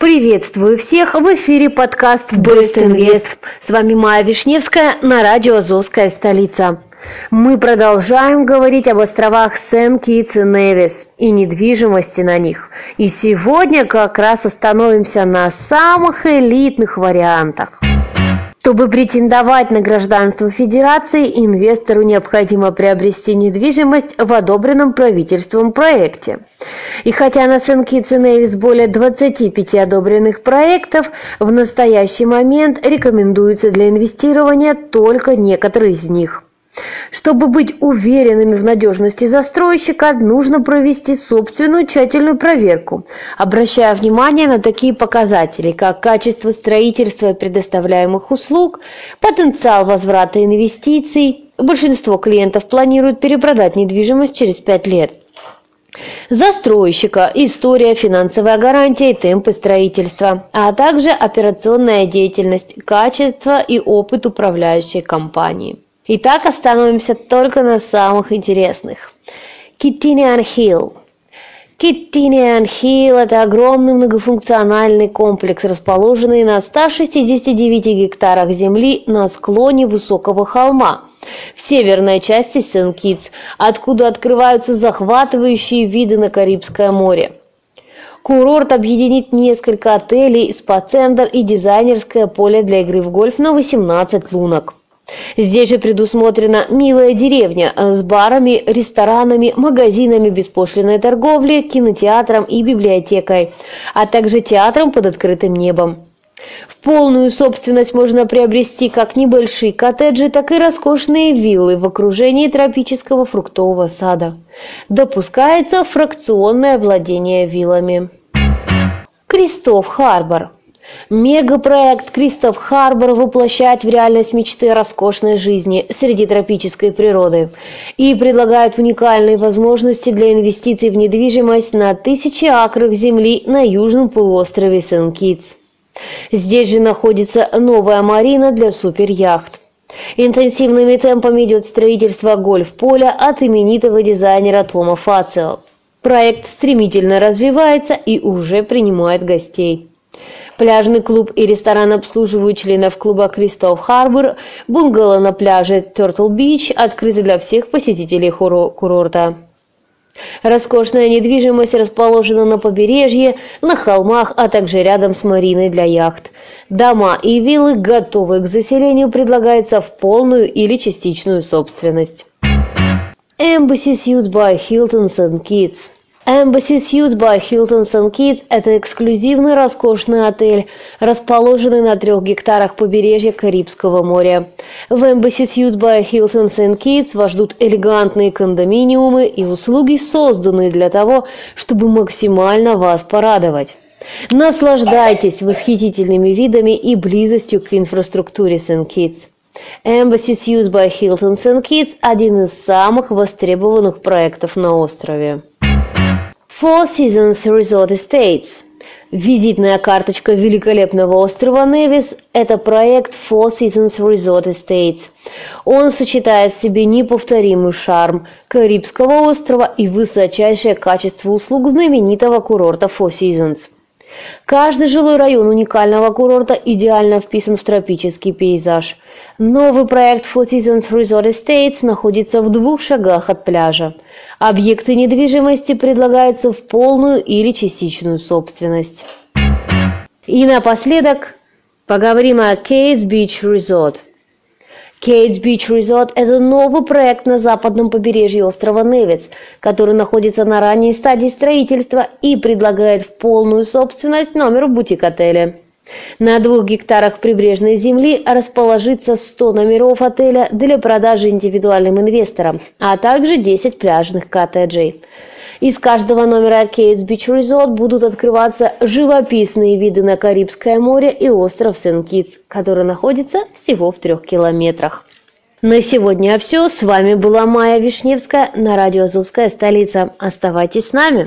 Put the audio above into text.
Приветствую всех! В эфире подкаст Best Invest. С вами Майя Вишневская на радио «Азовская столица». Мы продолжаем говорить об островах Сен-Китс и Невис и недвижимости на них. И сегодня как раз остановимся на самых элитных вариантах. Чтобы претендовать на гражданство Федерации, инвестору необходимо приобрести недвижимость в одобренном правительством проекте. И хотя на Сен-Китс и Невис более 25 одобренных проектов, в настоящий момент рекомендуется для инвестирования только некоторые из них – чтобы быть уверенными в надежности застройщика, нужно провести собственную тщательную проверку, обращая внимание на такие показатели, как качество строительства и предоставляемых услуг, потенциал возврата инвестиций. Большинство клиентов планируют перепродать недвижимость через 5 лет. Застройщика, история, финансовая гарантия и темпы строительства, а также операционная деятельность, качество и опыт управляющей компании. Итак, остановимся только на самых интересных. Киттиниан Хилл. Киттиниан Хилл – это огромный многофункциональный комплекс, расположенный на 169 гектарах земли на склоне высокого холма в северной части Сен-Китс, откуда открываются захватывающие виды на Карибское море. Курорт объединит несколько отелей, спа-центр и дизайнерское поле для игры в гольф на 18 лунок. Здесь же предусмотрена милая деревня э, с барами, ресторанами, магазинами беспошлиной торговли, кинотеатром и библиотекой, а также театром под открытым небом. В полную собственность можно приобрести как небольшие коттеджи, так и роскошные виллы в окружении тропического фруктового сада. Допускается фракционное владение виллами. Кристоф Харбор Мегапроект Кристоф Харбор воплощает в реальность мечты о роскошной жизни среди тропической природы и предлагает уникальные возможности для инвестиций в недвижимость на тысячи акров земли на южном полуострове Сен-Китс. Здесь же находится новая марина для суперяхт. Интенсивными темпами идет строительство гольф-поля от именитого дизайнера Тома Фацио. Проект стремительно развивается и уже принимает гостей. Пляжный клуб и ресторан обслуживают членов клуба Кристоф Харбор, бунгало на пляже Turtle Beach открыты для всех посетителей курорта. Роскошная недвижимость расположена на побережье, на холмах, а также рядом с мариной для яхт. Дома и виллы, готовые к заселению, предлагаются в полную или частичную собственность. Embassy Suites by Hilton St. Kitts Embassy Suites by Hilton St. Kitts – это эксклюзивный роскошный отель, расположенный на трех гектарах побережья Карибского моря. В Embassy Suites by Hilton St. Kitts вас ждут элегантные кондоминиумы и услуги, созданные для того, чтобы максимально вас порадовать. Наслаждайтесь восхитительными видами и близостью к инфраструктуре Сент-Китс. Embassy Suites by Hilton St. Kitts – один из самых востребованных проектов на острове. Four Seasons Resort Estates. Визитная карточка великолепного острова Невис – это проект Four Seasons Resort Estates. Он сочетает в себе неповторимый шарм Карибского острова и высочайшее качество услуг знаменитого курорта Four Seasons. Каждый жилой район уникального курорта идеально вписан в тропический пейзаж. Новый проект Four Seasons Resort Estates находится в двух шагах от пляжа. Объекты недвижимости предлагаются в полную или частичную собственность. И напоследок поговорим о Кейтс Beach Resort. Кейтс Beach Resort – это новый проект на западном побережье острова Невец, который находится на ранней стадии строительства и предлагает в полную собственность номер в бутик-отеле. На двух гектарах прибрежной земли расположится 100 номеров отеля для продажи индивидуальным инвесторам, а также 10 пляжных коттеджей. Из каждого номера Кейтс Beach Resort будут открываться живописные виды на Карибское море и остров Сен-Китс, который находится всего в трех километрах. На сегодня все. С вами была Майя Вишневская на радио «Азовская столица». Оставайтесь с нами.